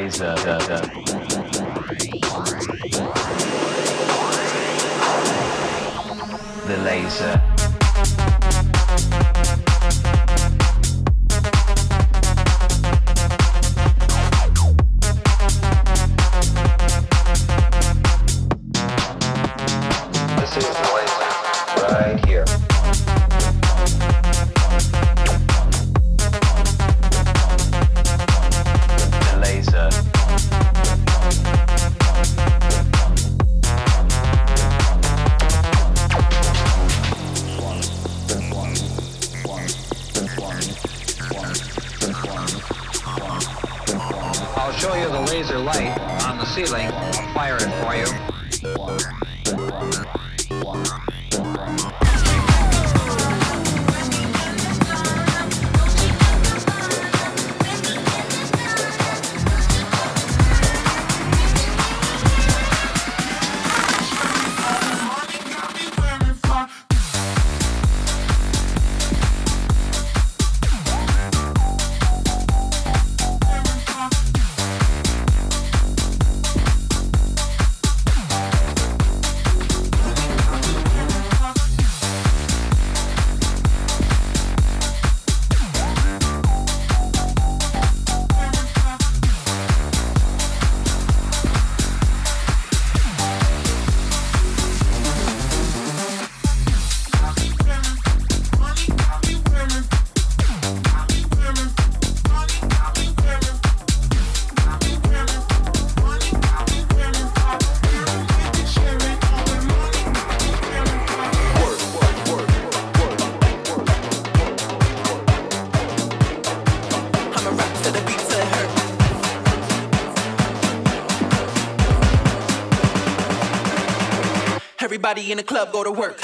laser. The, laser. In the club go to work.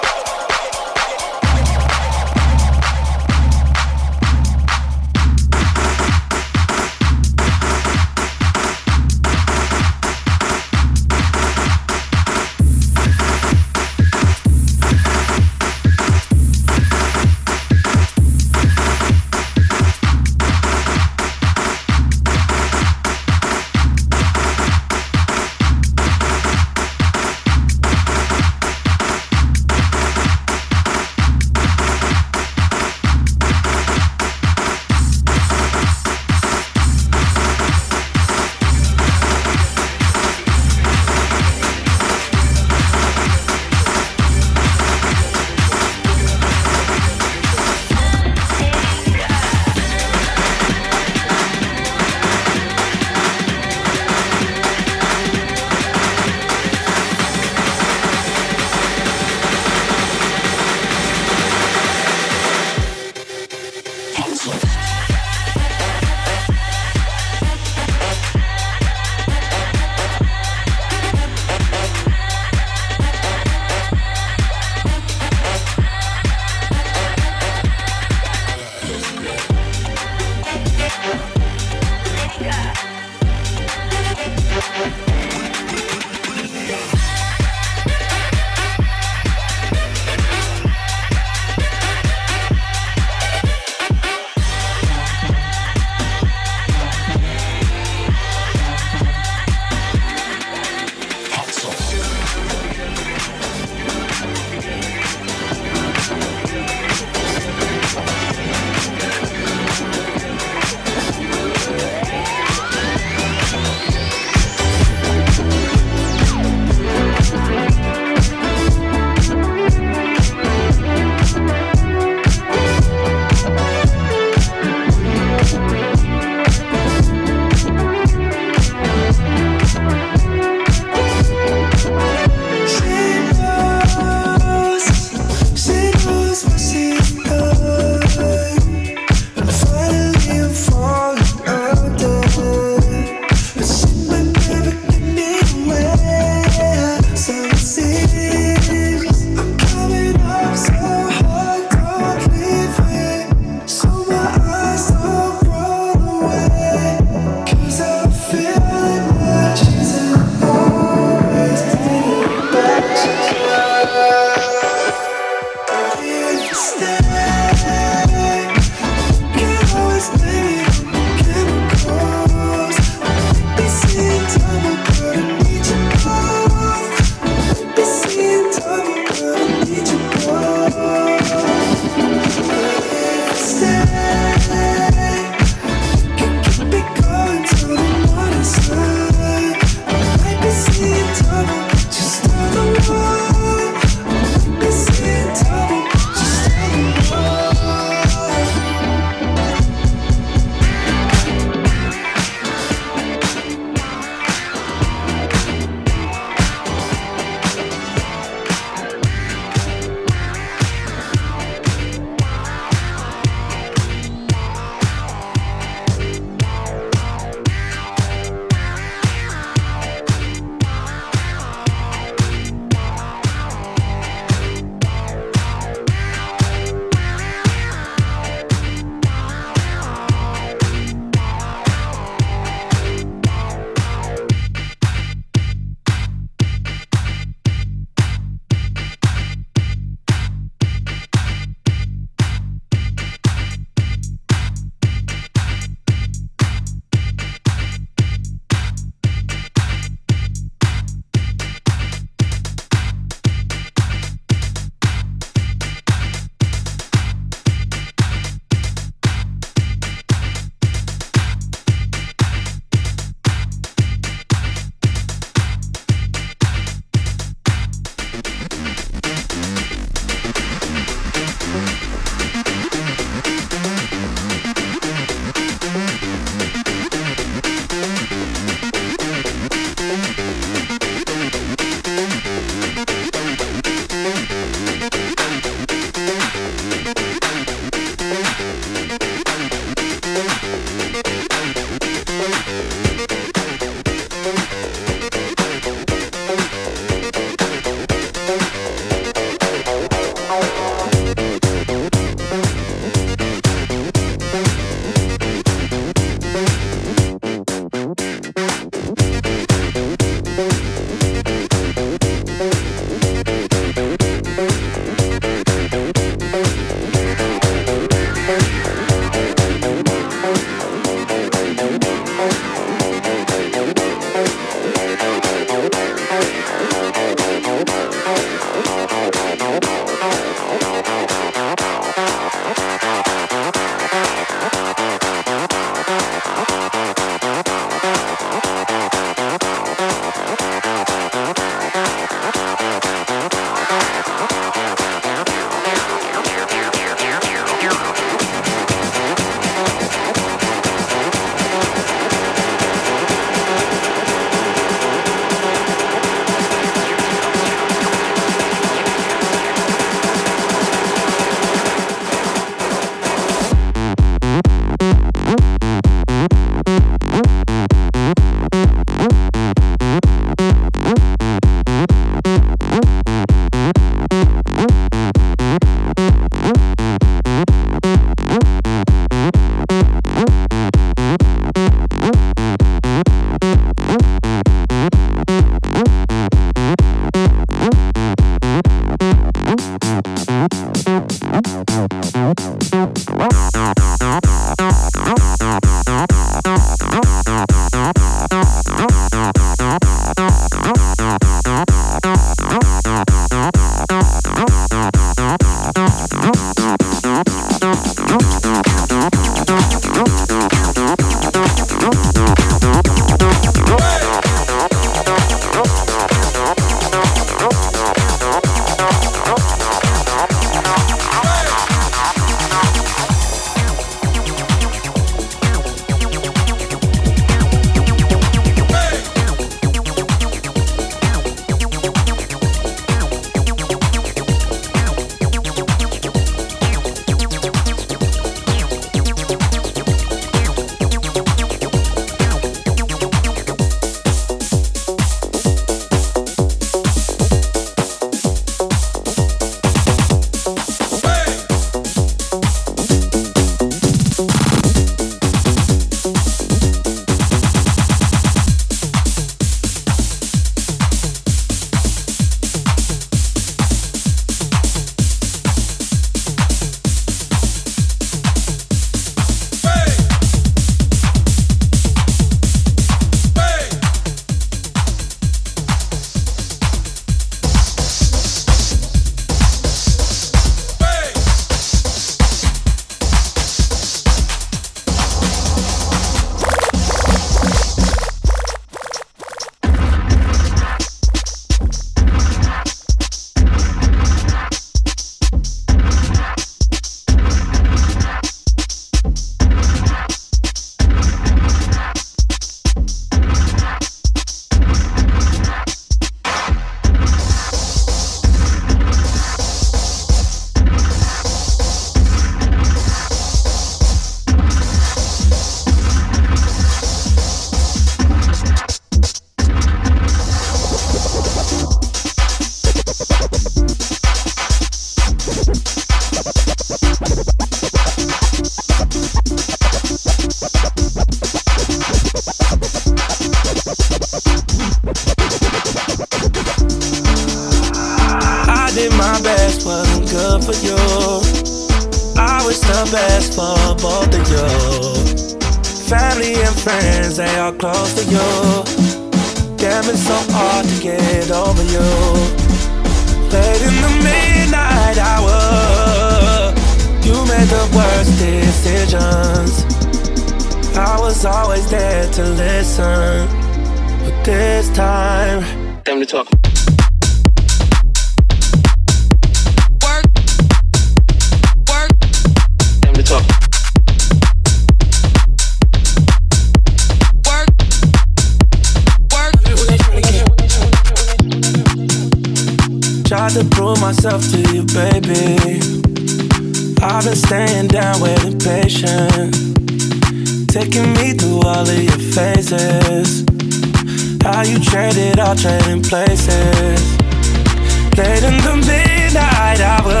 late in the midnight hour.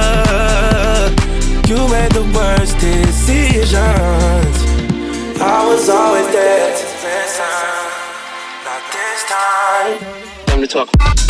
You made the worst decisions. I was always there. to Listen, not this time. Time to talk.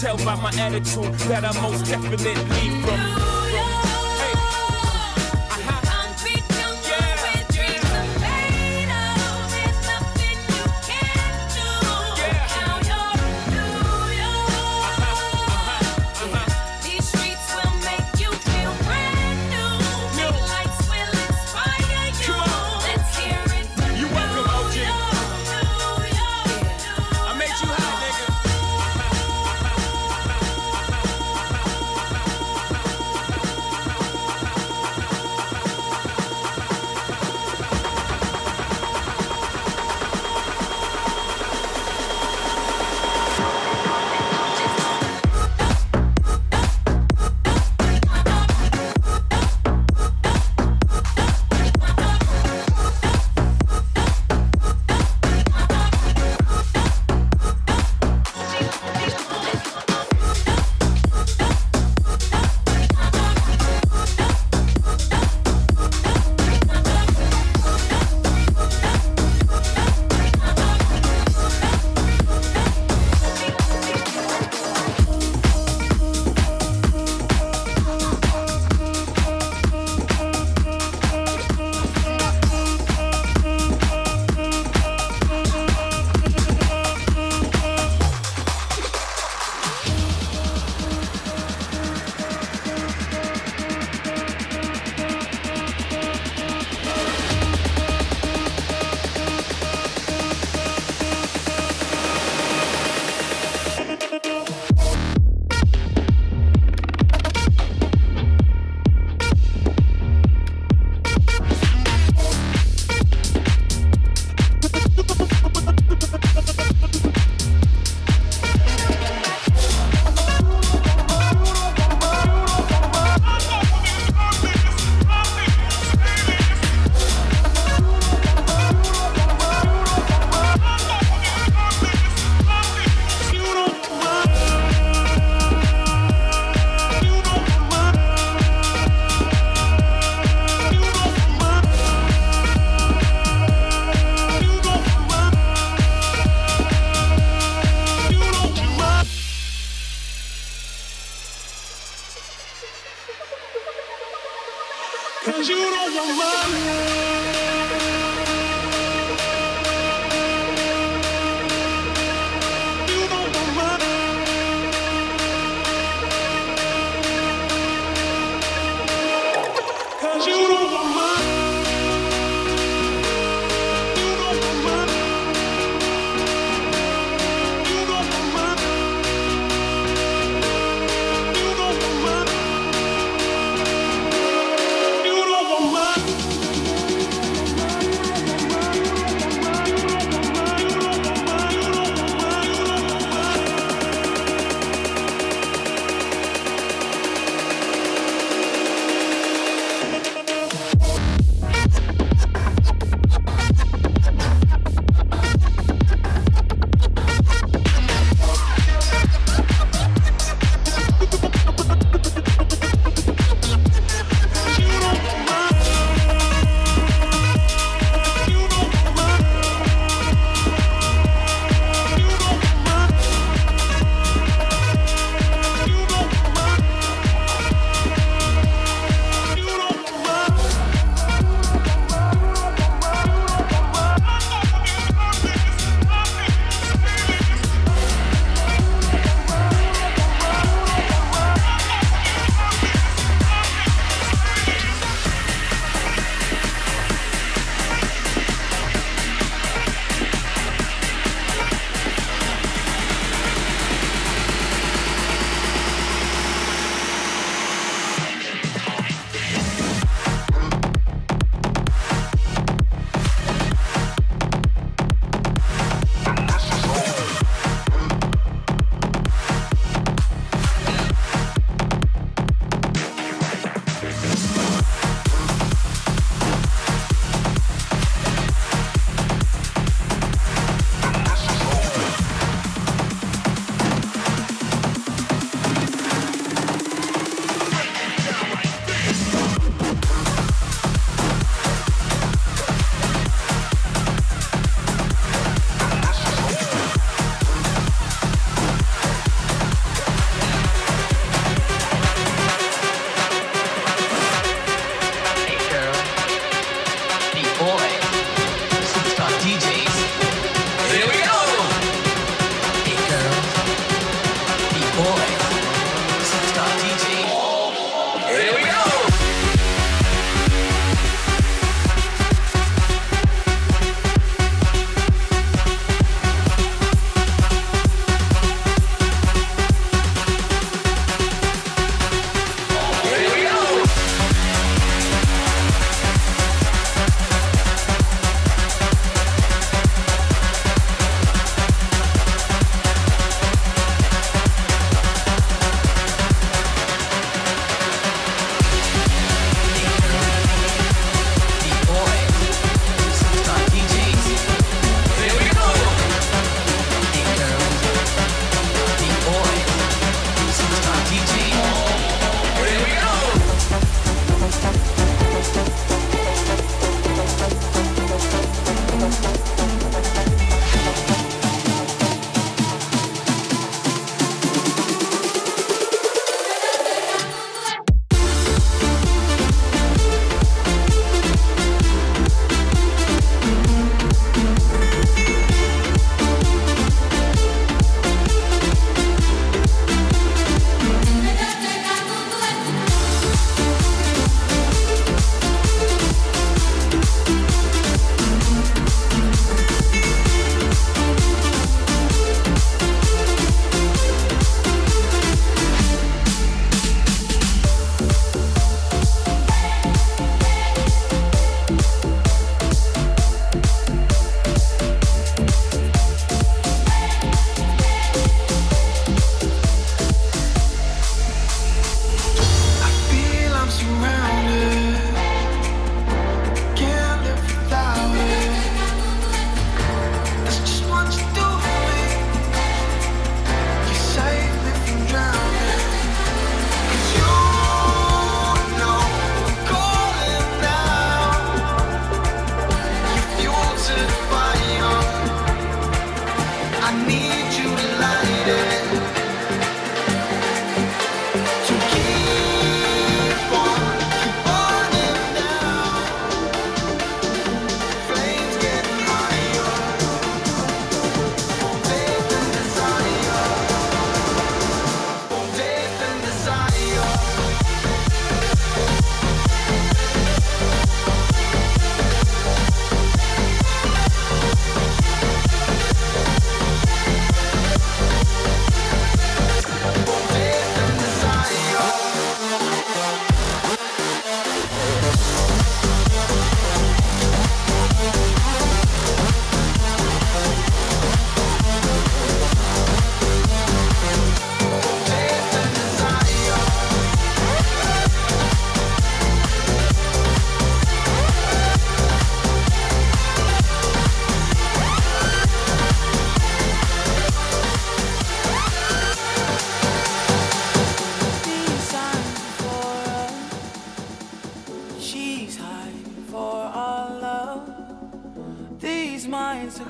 Tell by my attitude that I most definitely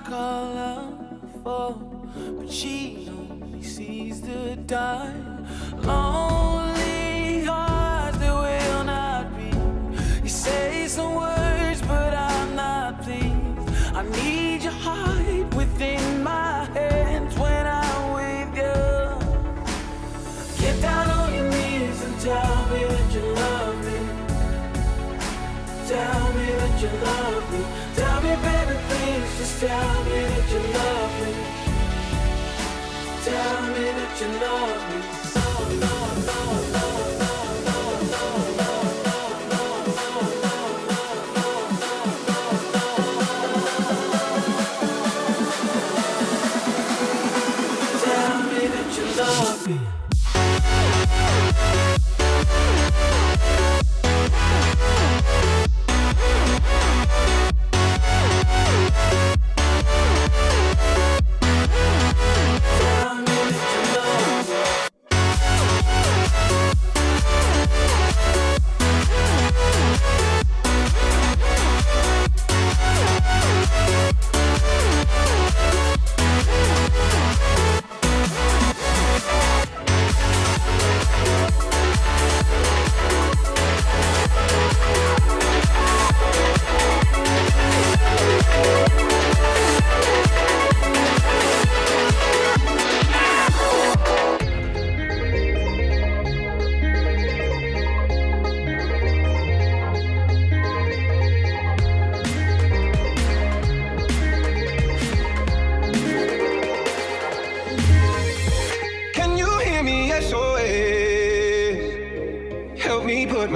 colorful, but she only sees the dark. Lonely hearts that will not be. You say some words, but I'm not pleased. I need your heart within my hands when I'm with you. Get down on your knees and tell me that you love me. Tell me that you love me. Just tell me that you love me. Tell me that you love me.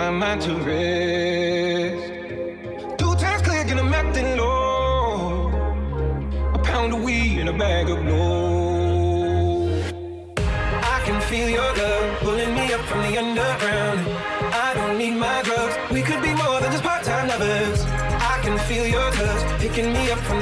My mind to rest. Two times click and I'm acting low. A pound of weed and a bag of blow. I can feel your love pulling me up from the underground. I don't need my drugs. We could be more than just part-time lovers. I can feel your touch picking me up from